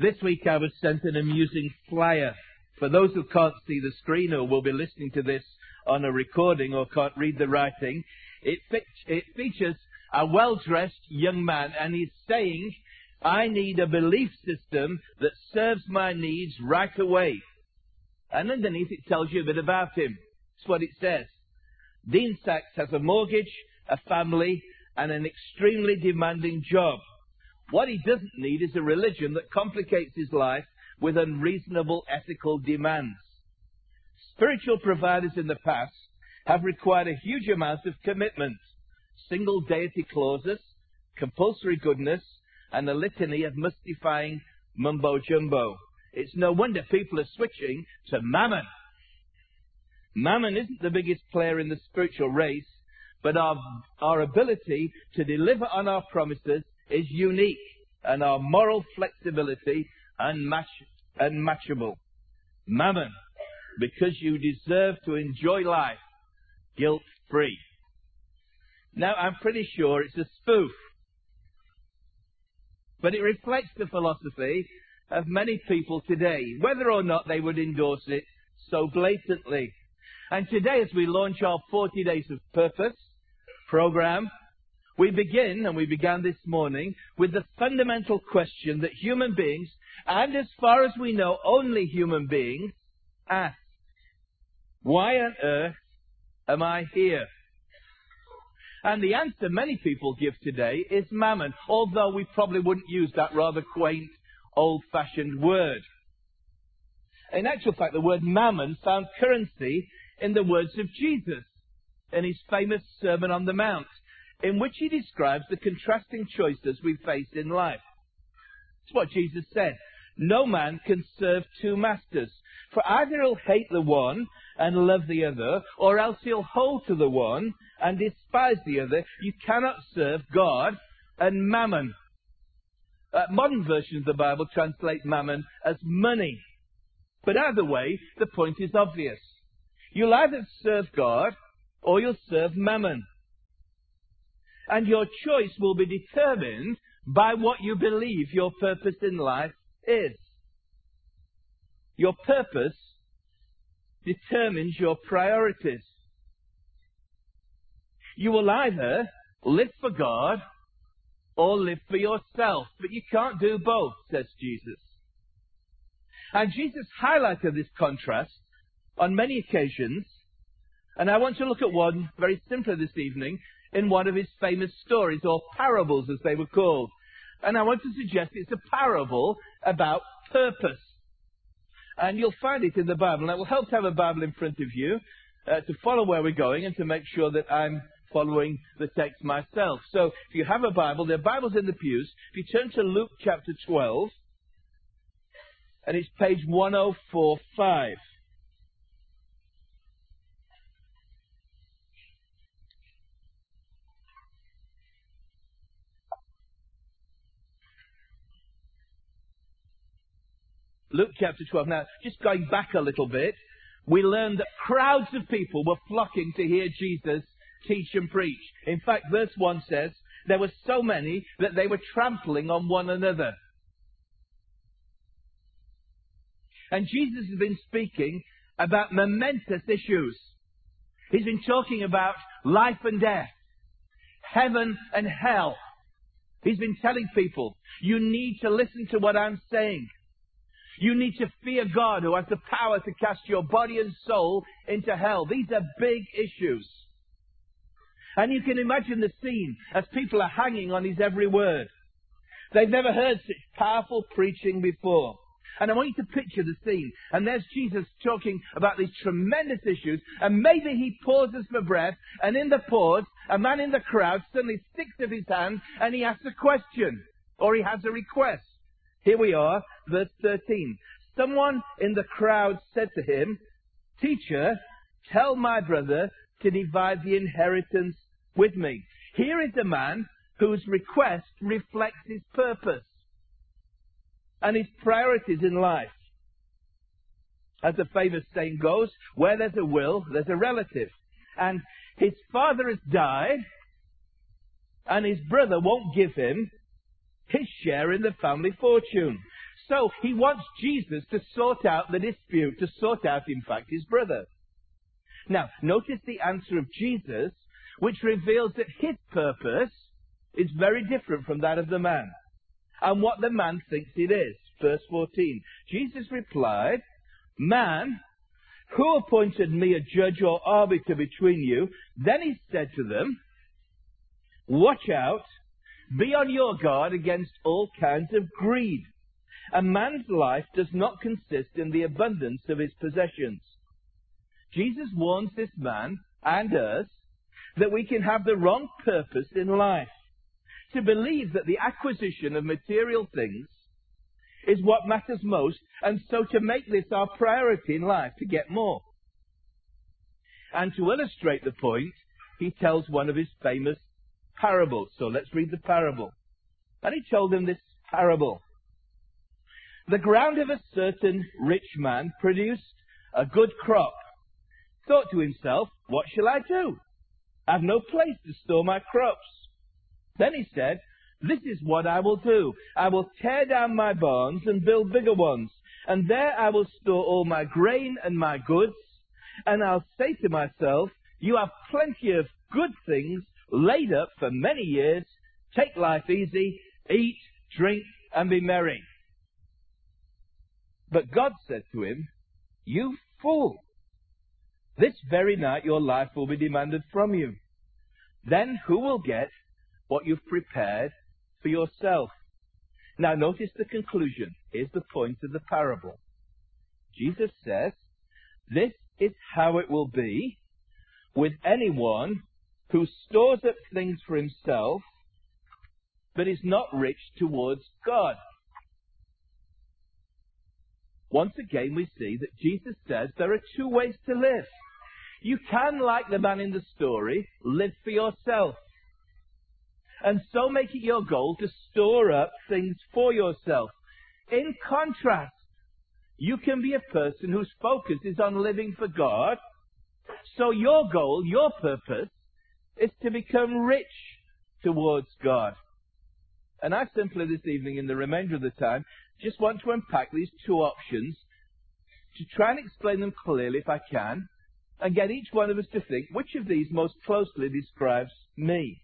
This week I was sent an amusing flyer. For those who can't see the screen or will be listening to this on a recording or can't read the writing, it, fe- it features a well-dressed young man and he's saying, I need a belief system that serves my needs right away. And underneath it tells you a bit about him. That's what it says. Dean Sachs has a mortgage, a family, and an extremely demanding job. What he doesn't need is a religion that complicates his life with unreasonable ethical demands. Spiritual providers in the past have required a huge amount of commitment, single deity clauses, compulsory goodness, and a litany of mystifying mumbo jumbo. It's no wonder people are switching to mammon. Mammon isn't the biggest player in the spiritual race, but our, our ability to deliver on our promises is unique and our moral flexibility unmatch, unmatchable. Mammon, because you deserve to enjoy life guilt free. Now, I'm pretty sure it's a spoof, but it reflects the philosophy of many people today, whether or not they would endorse it so blatantly. And today, as we launch our 40 Days of Purpose program, we begin, and we began this morning, with the fundamental question that human beings, and as far as we know, only human beings, ask. Why on earth am I here? And the answer many people give today is mammon, although we probably wouldn't use that rather quaint, old-fashioned word. In actual fact, the word mammon found currency in the words of Jesus in his famous Sermon on the Mount in which he describes the contrasting choices we face in life. It's what Jesus said. No man can serve two masters, for either he'll hate the one and love the other, or else he'll hold to the one and despise the other. You cannot serve God and mammon. Uh, modern versions of the Bible translate mammon as money. But either way, the point is obvious. You'll either serve God or you'll serve mammon and your choice will be determined by what you believe your purpose in life is. Your purpose determines your priorities. You will either live for God or live for yourself, but you can't do both, says Jesus. And Jesus highlighted this contrast on many occasions, and I want to look at one very simply this evening, in one of his famous stories, or parables as they were called. And I want to suggest it's a parable about purpose. And you'll find it in the Bible. And it will help to have a Bible in front of you uh, to follow where we're going and to make sure that I'm following the text myself. So if you have a Bible, there are Bibles in the pews. If you turn to Luke chapter 12, and it's page 1045. Luke chapter 12. Now, just going back a little bit, we learned that crowds of people were flocking to hear Jesus teach and preach. In fact, verse 1 says, there were so many that they were trampling on one another. And Jesus has been speaking about momentous issues. He's been talking about life and death, heaven and hell. He's been telling people, you need to listen to what I'm saying. You need to fear God who has the power to cast your body and soul into hell. These are big issues. And you can imagine the scene as people are hanging on his every word. They've never heard such powerful preaching before. And I want you to picture the scene. And there's Jesus talking about these tremendous issues. And maybe he pauses for breath. And in the pause, a man in the crowd suddenly sticks up his hand and he asks a question. Or he has a request. Here we are, verse 13. Someone in the crowd said to him, Teacher, tell my brother to divide the inheritance with me. Here is a man whose request reflects his purpose and his priorities in life. As the famous saying goes, where there's a will, there's a relative. And his father has died, and his brother won't give him his share in the family fortune. So he wants Jesus to sort out the dispute, to sort out, in fact, his brother. Now, notice the answer of Jesus, which reveals that his purpose is very different from that of the man, and what the man thinks it is. Verse 14. Jesus replied, Man, who appointed me a judge or arbiter between you? Then he said to them, Watch out, be on your guard against all kinds of greed. A man's life does not consist in the abundance of his possessions. Jesus warns this man and us that we can have the wrong purpose in life. To believe that the acquisition of material things is what matters most, and so to make this our priority in life, to get more. And to illustrate the point, he tells one of his famous parables. So let's read the parable. And he told them this parable. The ground of a certain rich man produced a good crop. Thought to himself, what shall I do? I've no place to store my crops. Then he said, this is what I will do. I will tear down my barns and build bigger ones, and there I will store all my grain and my goods, and I'll say to myself, you have plenty of good things laid up for many years. Take life easy, eat, drink, and be merry. But God said to him, You fool! This very night your life will be demanded from you. Then who will get what you've prepared for yourself? Now notice the conclusion. Here's the point of the parable. Jesus says, This is how it will be with anyone who stores up things for himself, but is not rich towards God. Once again, we see that Jesus says there are two ways to live. You can, like the man in the story, live for yourself. And so make it your goal to store up things for yourself. In contrast, you can be a person whose focus is on living for God. So your goal, your purpose, is to become rich towards God. And I simply this evening, in the remainder of the time, just want to unpack these two options to try and explain them clearly if I can, and get each one of us to think which of these most closely describes me.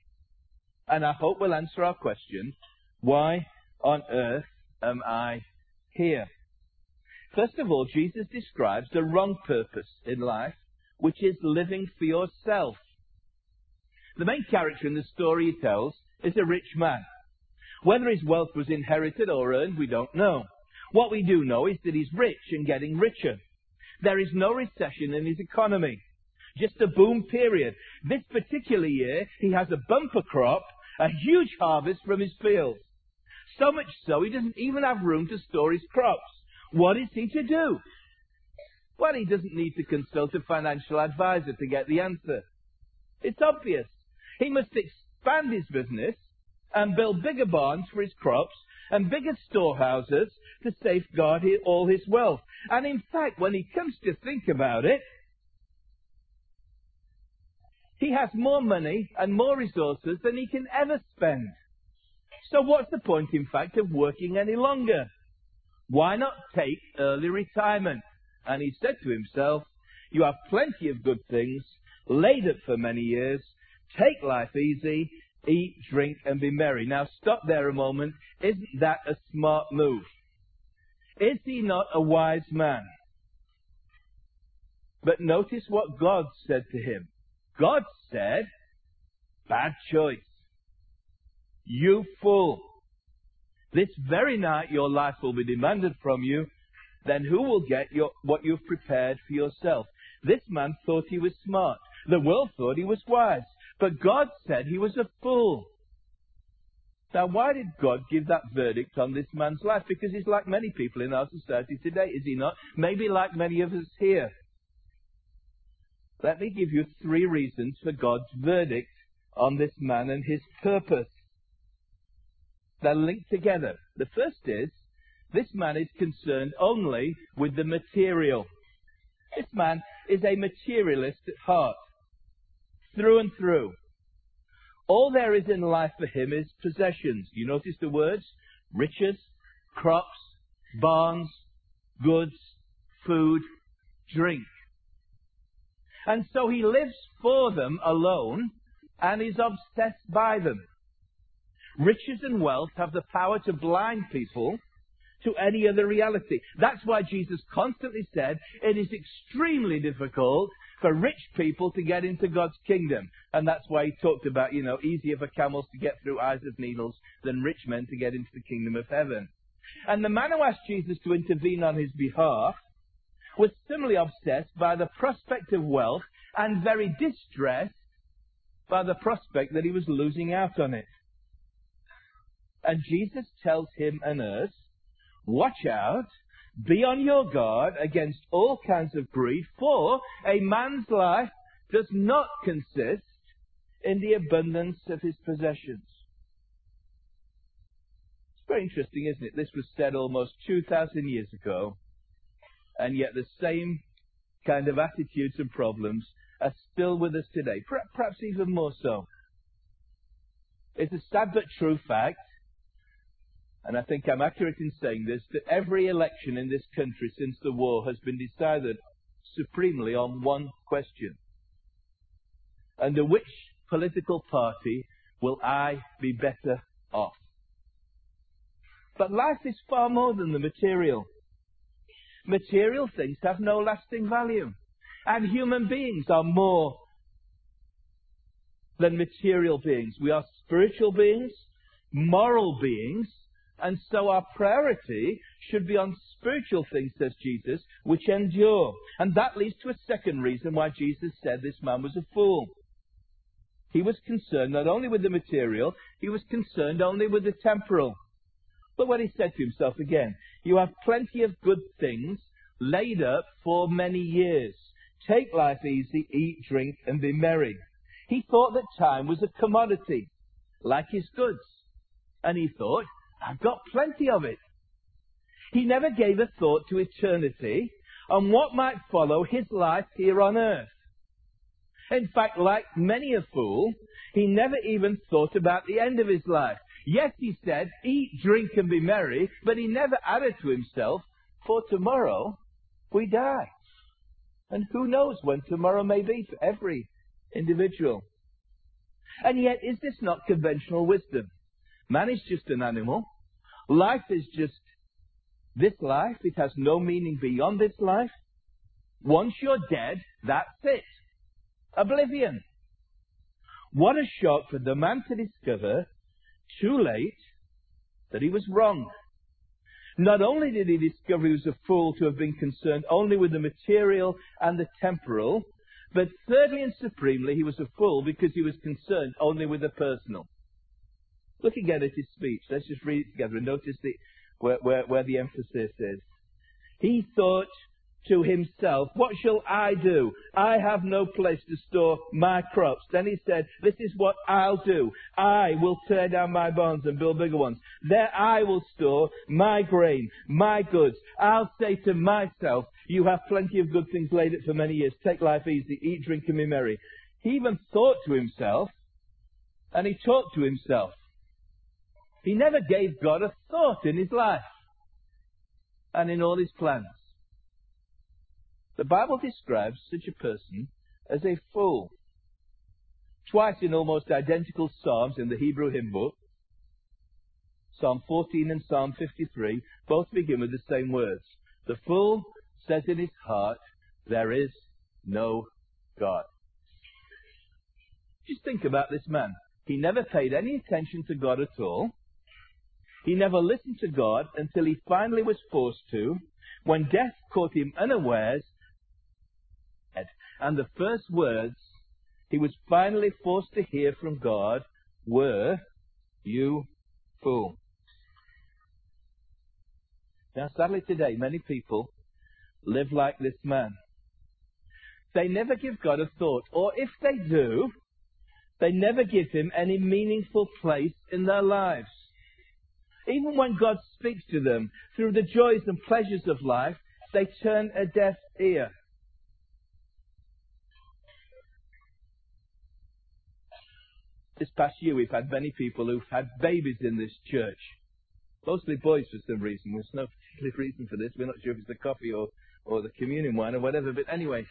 And I hope we'll answer our question, why on earth am I here? First of all, Jesus describes the wrong purpose in life, which is living for yourself. The main character in the story he tells is a rich man. Whether his wealth was inherited or earned, we don't know. What we do know is that he's rich and getting richer. There is no recession in his economy. Just a boom period. This particular year, he has a bumper crop, a huge harvest from his fields. So much so, he doesn't even have room to store his crops. What is he to do? Well, he doesn't need to consult a financial advisor to get the answer. It's obvious. He must expand his business and build bigger barns for his crops and bigger storehouses to safeguard all his wealth. And in fact, when he comes to think about it, he has more money and more resources than he can ever spend. So what's the point, in fact, of working any longer? Why not take early retirement? And he said to himself, you have plenty of good things laid up for many years. Take life easy eat, drink, and be merry. Now stop there a moment. Isn't that a smart move? Is he not a wise man? But notice what God said to him. God said, bad choice. You fool. This very night your life will be demanded from you. Then who will get your, what you've prepared for yourself? This man thought he was smart. The world thought he was wise. But God said he was a fool. Now, why did God give that verdict on this man's life? Because he's like many people in our society today, is he not? Maybe like many of us here. Let me give you three reasons for God's verdict on this man and his purpose. They're linked together. The first is, this man is concerned only with the material. This man is a materialist at heart through and through. All there is in life for him is possessions. You notice the words? Riches, crops, barns, goods, food, drink. And so he lives for them alone and is obsessed by them. Riches and wealth have the power to blind people to any other reality. That's why Jesus constantly said it is extremely difficult for rich people to get into God's kingdom. And that's why he talked about, you know, easier for camels to get through eyes of needles than rich men to get into the kingdom of heaven. And the man who asked Jesus to intervene on his behalf was similarly obsessed by the prospect of wealth and very distressed by the prospect that he was losing out on it. And Jesus tells him and us, watch out, be on your guard against all kinds of greed, for a man's life does not consist in the abundance of his possessions. It's very interesting, isn't it? This was said almost 2,000 years ago, and yet the same kind of attitudes and problems are still with us today, perhaps even more so. It's a sad but true fact, and I think I'm accurate in saying this, that every election in this country since the war has been decided supremely on one question. Under which political party will I be better off? But life is far more than the material. Material things have no lasting value. And human beings are more than material beings. We are spiritual beings, moral beings, and so our priority should be on spiritual things, says Jesus, which endure. And that leads to a second reason why Jesus said this man was a fool. He was concerned not only with the material, he was concerned only with the temporal. But what he said to himself again, you have plenty of good things laid up for many years. Take life easy, eat, drink, and be merry. He thought that time was a commodity, like his goods. And he thought, I've got plenty of it. He never gave a thought to eternity and what might follow his life here on earth. In fact, like many a fool, he never even thought about the end of his life. Yes, he said, eat, drink, and be merry, but he never added to himself, for tomorrow we die. And who knows when tomorrow may be for every individual. And yet, is this not conventional wisdom? Man is just an animal. Life is just this life. It has no meaning beyond this life. Once you're dead, that's it. Oblivion. What a shock for the man to discover, too late, that he was wrong. Not only did he discover he was a fool to have been concerned only with the material and the temporal, but thirdly and supremely, he was a fool because he was concerned only with the personal. Look again at his speech. Let's just read it together and notice the, where, where, where the emphasis is. He thought to himself, What shall I do? I have no place to store my crops. Then he said, This is what I'll do. I will tear down my barns and build bigger ones. There I will store my grain, my goods. I'll say to myself, You have plenty of good things laid up for many years. Take life easy, eat, drink, and be merry. He even thought to himself, and he talked to himself. He never gave God a thought in his life and in all his plans. The Bible describes such a person as a fool. Twice in almost identical Psalms in the Hebrew hymn book, Psalm 14 and Psalm 53, both begin with the same words. The fool says in his heart, There is no God. Just think about this man. He never paid any attention to God at all. He never listened to God until he finally was forced to, when death caught him unawares, and the first words he was finally forced to hear from God were, You fool. Now, sadly today, many people live like this man. They never give God a thought, or if they do, they never give him any meaningful place in their lives. Even when God speaks to them through the joys and pleasures of life, they turn a deaf ear. This past year, we've had many people who've had babies in this church. Mostly boys for some reason. There's no particular reason for this. We're not sure if it's the coffee or, or the communion wine or whatever, but anyway.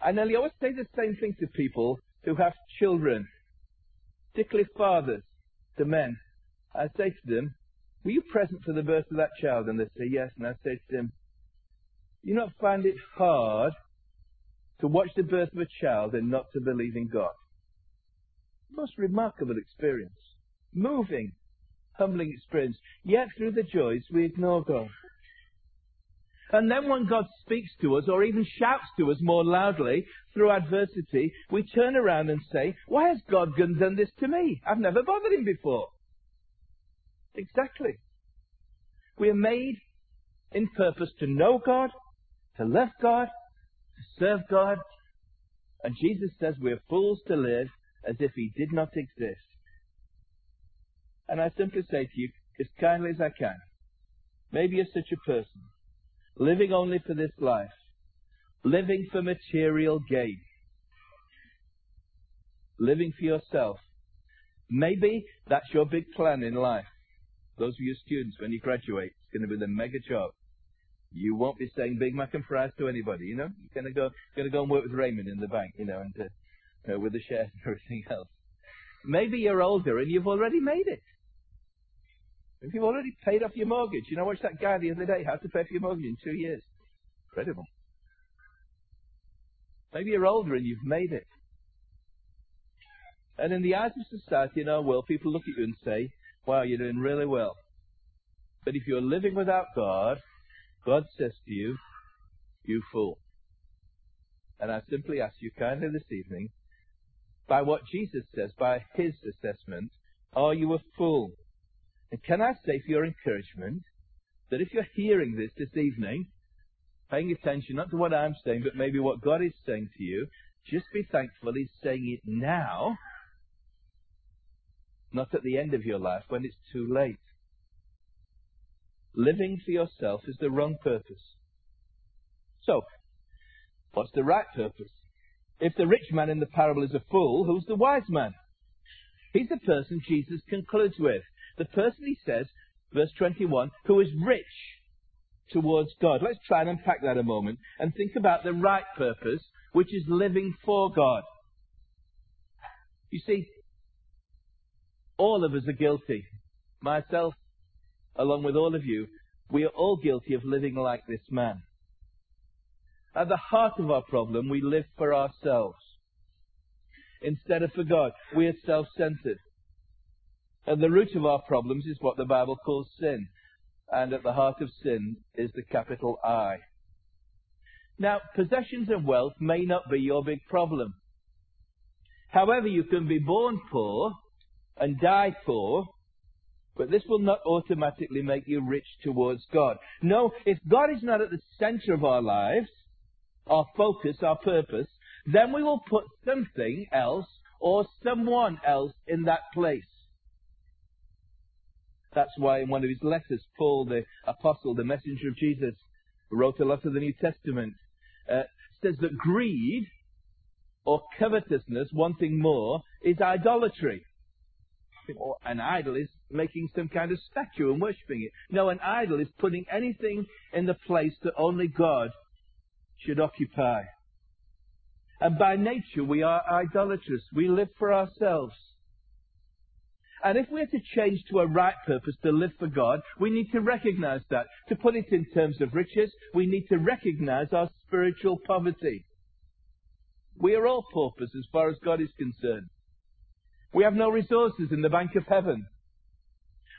I nearly always say the same thing to people who have children, particularly fathers, to men. I say to them, were you present for the birth of that child? And they say, yes. And I say to them, you not find it hard to watch the birth of a child and not to believe in God? Most remarkable experience. Moving, humbling experience. Yet through the joys we ignore God. And then when God speaks to us or even shouts to us more loudly through adversity, we turn around and say, why has God done this to me? I've never bothered him before. Exactly. We are made in purpose to know God, to love God, to serve God. And Jesus says we are fools to live as if he did not exist. And I simply say to you, as kindly as I can, maybe you're such a person living only for this life, living for material gain, living for yourself. Maybe that's your big plan in life. Those of you students, when you graduate, it's going to be the mega job. You won't be saying Big Mac and fries to anybody, you know. You're going to go, going to go and work with Raymond in the bank, you know, and uh, with the shares and everything else. Maybe you're older and you've already made it. If you've already paid off your mortgage, you know, I watched that guy the other day, how to pay for your mortgage in two years. Incredible. Maybe you're older and you've made it. And in the eyes of society in our world, people look at you and say, wow, you're doing really well. But if you're living without God, God says to you, you fool. And I simply ask you kindly this evening, by what Jesus says, by his assessment, are you a fool? And can I say for your encouragement that if you're hearing this this evening, paying attention not to what I'm saying, but maybe what God is saying to you, just be thankful He's saying it now, not at the end of your life when it's too late. Living for yourself is the wrong purpose. So, what's the right purpose? If the rich man in the parable is a fool, who's the wise man? He's the person Jesus concludes with. The person, he says, verse 21, who is rich towards God. Let's try and unpack that a moment and think about the right purpose, which is living for God. You see, all of us are guilty. Myself, along with all of you, we are all guilty of living like this man. At the heart of our problem, we live for ourselves instead of for God. We are self-centered. And the root of our problems is what the Bible calls sin. And at the heart of sin is the capital I. Now, possessions and wealth may not be your big problem. However, you can be born poor and die poor, but this will not automatically make you rich towards God. No, if God is not at the center of our lives, our focus, our purpose, then we will put something else or someone else in that place. That's why in one of his letters, Paul, the apostle, the messenger of Jesus, wrote a lot of the New Testament, uh, says that greed or covetousness, wanting more, is idolatry. An idol is making some kind of statue and worshipping it. No, an idol is putting anything in the place that only God should occupy. And by nature, we are idolatrous. We live for ourselves. And if we're to change to a right purpose to live for God, we need to recognize that. To put it in terms of riches, we need to recognize our spiritual poverty. We are all paupers as far as God is concerned. We have no resources in the bank of heaven.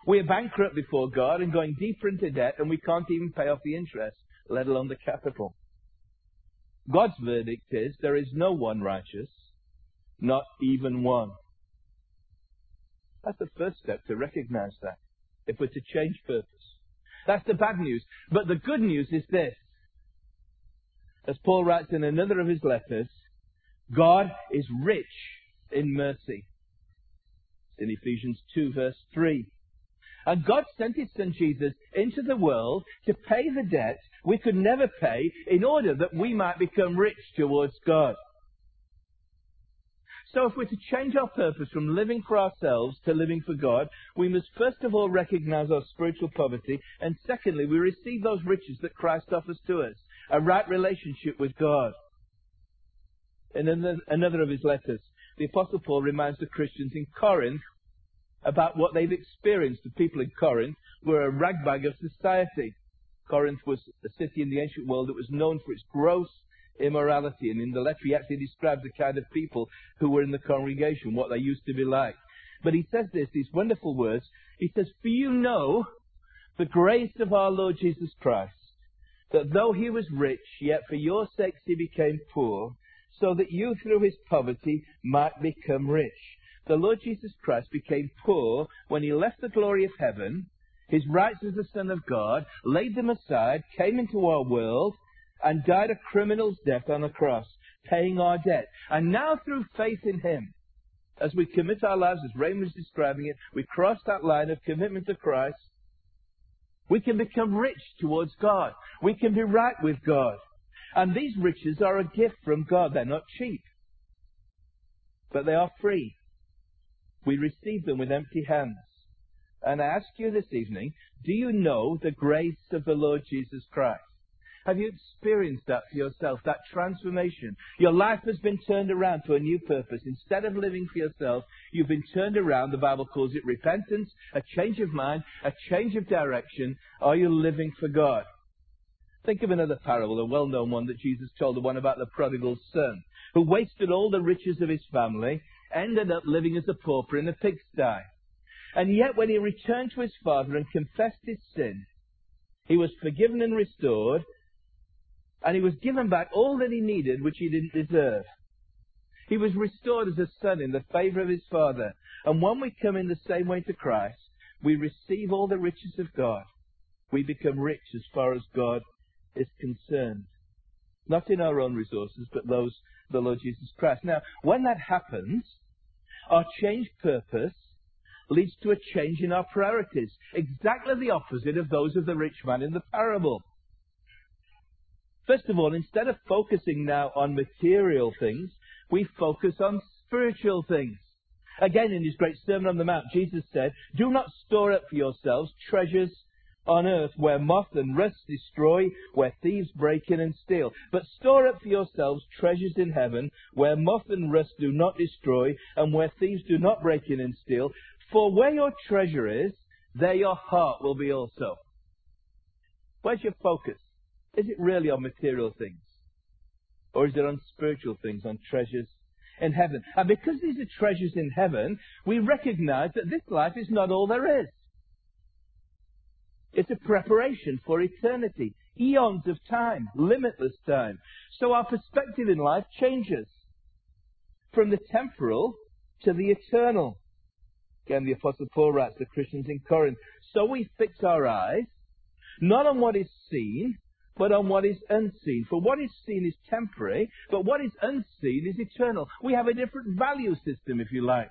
We are bankrupt before God and going deeper into debt, and we can't even pay off the interest, let alone the capital. God's verdict is there is no one righteous, not even one. That's the first step to recognize that, if we're to change purpose. That's the bad news. But the good news is this. As Paul writes in another of his letters, God is rich in mercy. In Ephesians 2 verse 3. And God sent His Son Jesus into the world to pay the debt we could never pay in order that we might become rich towards God. So if we're to change our purpose from living for ourselves to living for God, we must first of all recognize our spiritual poverty, and secondly, we receive those riches that Christ offers to us, a right relationship with God. In another of his letters, the Apostle Paul reminds the Christians in Corinth about what they've experienced. The people in Corinth were a ragbag of society. Corinth was a city in the ancient world that was known for its gross immorality. And in the letter, he actually describes the kind of people who were in the congregation, what they used to be like. But he says this, these wonderful words. He says, For you know the grace of our Lord Jesus Christ, that though he was rich, yet for your sakes he became poor, so that you through his poverty might become rich. The Lord Jesus Christ became poor when he left the glory of heaven, his rights as the Son of God, laid them aside, came into our world, and died a criminal's death on a cross, paying our debt. And now through faith in him, as we commit our lives, as Raymond was describing it, we cross that line of commitment to Christ, we can become rich towards God. We can be right with God. And these riches are a gift from God. They're not cheap. But they are free. We receive them with empty hands. And I ask you this evening, do you know the grace of the Lord Jesus Christ? Have you experienced that for yourself, that transformation? Your life has been turned around to a new purpose. Instead of living for yourself, you've been turned around. The Bible calls it repentance, a change of mind, a change of direction. Are you living for God? Think of another parable, a well-known one that Jesus told, the one about the prodigal son, who wasted all the riches of his family, ended up living as a pauper in a pigsty. And yet when he returned to his father and confessed his sin, he was forgiven and restored, and he was given back all that he needed, which he didn't deserve. He was restored as a son in the favor of his father. And when we come in the same way to Christ, we receive all the riches of God. We become rich as far as God is concerned. Not in our own resources, but those of the Lord Jesus Christ. Now, when that happens, our changed purpose leads to a change in our priorities. Exactly the opposite of those of the rich man in the parable. First of all, instead of focusing now on material things, we focus on spiritual things. Again, in his great Sermon on the Mount, Jesus said, Do not store up for yourselves treasures on earth where moth and rust destroy, where thieves break in and steal. But store up for yourselves treasures in heaven where moth and rust do not destroy, and where thieves do not break in and steal. For where your treasure is, there your heart will be also. Where's your focus? Is it really on material things? Or is it on spiritual things, on treasures in heaven? And because these are treasures in heaven, we recognize that this life is not all there is. It's a preparation for eternity, eons of time, limitless time. So our perspective in life changes from the temporal to the eternal. Again, the Apostle Paul writes to Christians in Corinth. So we fix our eyes not on what is seen, but on what is unseen. For what is seen is temporary, but what is unseen is eternal. We have a different value system, if you like.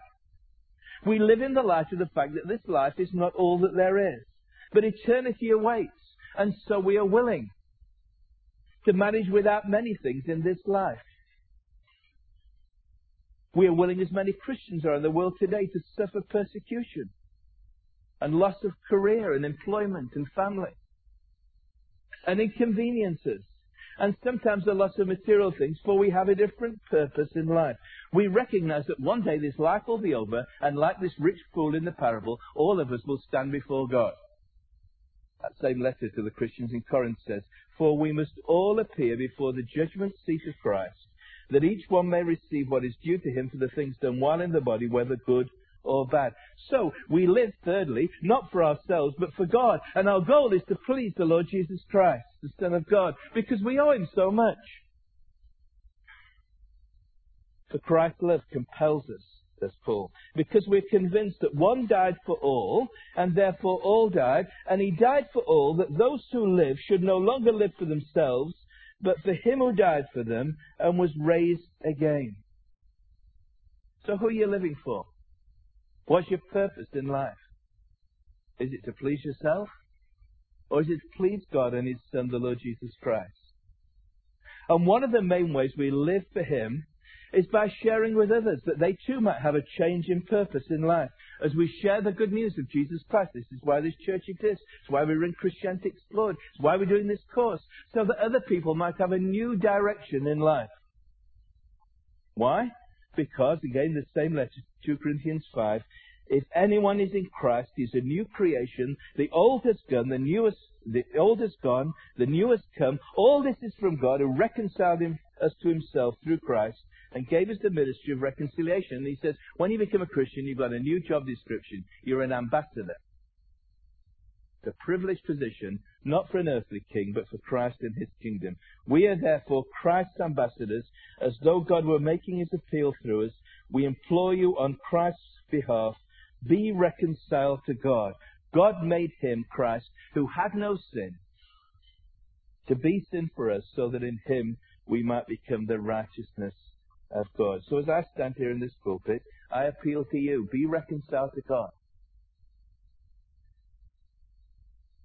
We live in the light of the fact that this life is not all that there is, but eternity awaits, and so we are willing to manage without many things in this life. We are willing, as many Christians are in the world today, to suffer persecution and loss of career and employment and family and inconveniences, and sometimes the loss of material things, for we have a different purpose in life. We recognize that one day this life will be over, and like this rich fool in the parable, all of us will stand before God. That same letter to the Christians in Corinth says, For we must all appear before the judgment seat of Christ, that each one may receive what is due to him for the things done while in the body, whether good or bad. So, we live, thirdly, not for ourselves, but for God. And our goal is to please the Lord Jesus Christ, the Son of God, because we owe Him so much. For Christ's love compels us, says Paul, because we're convinced that one died for all, and therefore all died, and He died for all, that those who live should no longer live for themselves, but for Him who died for them and was raised again. So who are you living for? What's your purpose in life? Is it to please yourself? Or is it to please God and His Son, the Lord Jesus Christ? And one of the main ways we live for Him is by sharing with others that they too might have a change in purpose in life. As we share the good news of Jesus Christ, this is why this church exists. It's why we're in Christianity Explored. It's why we're doing this course. So that other people might have a new direction in life. Why? Because, again, the same letter, 2 Corinthians 5, if anyone is in Christ, he's a new creation. The old has gone, the new has, the old has gone, the new has come. All this is from God who reconciled him, us to himself through Christ and gave us the ministry of reconciliation. And he says, when you become a Christian, you've got a new job description. You're an ambassador. The privileged position, not for an earthly king, but for Christ and his kingdom. We are therefore Christ's ambassadors, as though God were making his appeal through us. We implore you on Christ's behalf, be reconciled to God. God made him, Christ, who had no sin, to be sin for us, so that in him we might become the righteousness of God. So as I stand here in this pulpit, I appeal to you, be reconciled to God.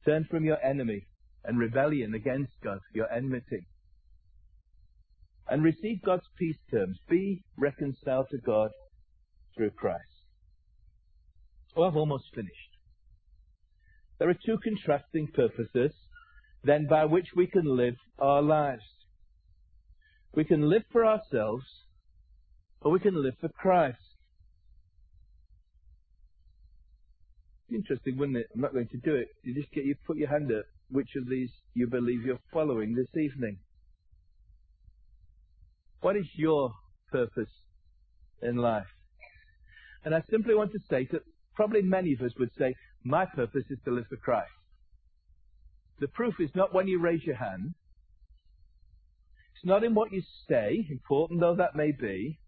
Turn from your enemy and rebellion against God, your enmity. And receive God's peace terms. Be reconciled to God through Christ. Oh, I've almost finished. There are two contrasting purposes then by which we can live our lives. We can live for ourselves or we can live for Christ. Interesting, wouldn't it? I'm not going to do it. You just get you put your hand up. Which of these you believe you're following this evening? What is your purpose in life? And I simply want to say that probably many of us would say, my purpose is to live for Christ. The proof is not when you raise your hand. It's not in what you say, important though that may be.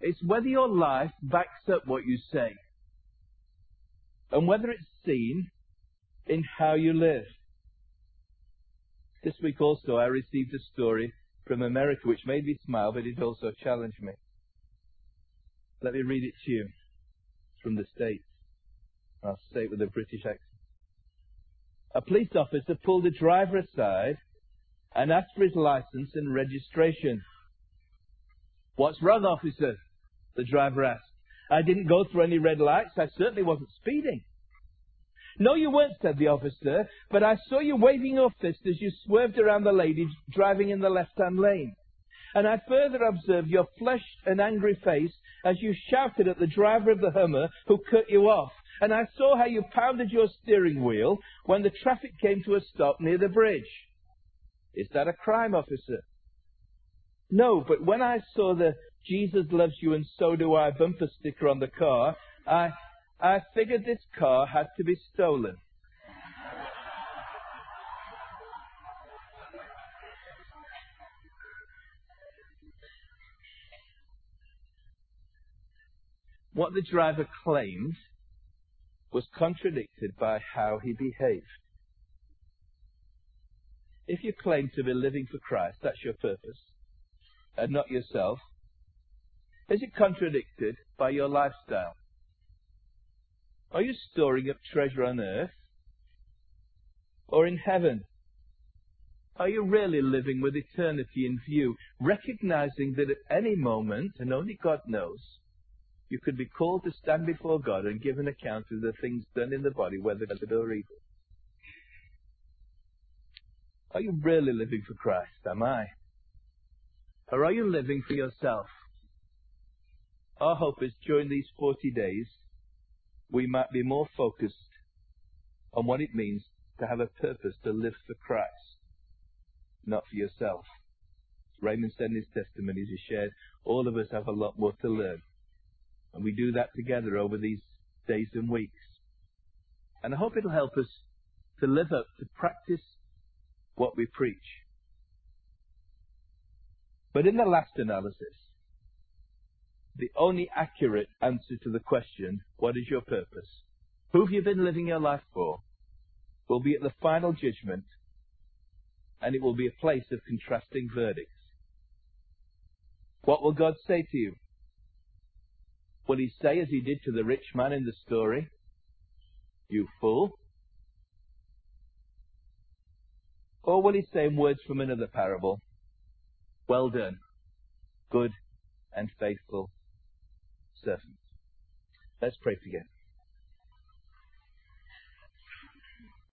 It's whether your life backs up what you say. And whether it's seen in how you live. This week also I received a story from America which made me smile, but it also challenged me. Let me read it to you from the States. I'll say it with a British accent. A police officer pulled the driver aside and asked for his license and registration. What's wrong, officer? The driver asked. I didn't go through any red lights. I certainly wasn't speeding. No, you weren't, said the officer, but I saw you waving your fist as you swerved around the lady driving in the left-hand lane. And I further observed your flushed and angry face as you shouted at the driver of the Hummer who cut you off. And I saw how you pounded your steering wheel when the traffic came to a stop near the bridge. Is that a crime, officer? No, but when I saw the Jesus loves you and so do I bumper sticker on the car, I, I figured this car had to be stolen. What the driver claimed was contradicted by how he behaved. If you claim to be living for Christ, that's your purpose, and not yourself, is it contradicted by your lifestyle? Are you storing up treasure on earth or in heaven? Are you really living with eternity in view, recognizing that at any moment, and only God knows, you could be called to stand before God and give an account of the things done in the body, whether good or evil? Are you really living for Christ? Am I? Or are you living for yourself? Our hope is during these 40 days, we might be more focused on what it means to have a purpose to live for Christ, not for yourself. Raymond said in his testimonies he shared, all of us have a lot more to learn. And we do that together over these days and weeks. And I hope it'll help us to live up, to practice what we preach. But in the last analysis, the only accurate answer to the question, what is your purpose? Who have you been living your life for? Will be at the final judgment, and it will be a place of contrasting verdicts. What will God say to you? Will he say, as he did to the rich man in the story, You fool? Or will he say in words from another parable, Well done, good and faithful servant. Let's pray together.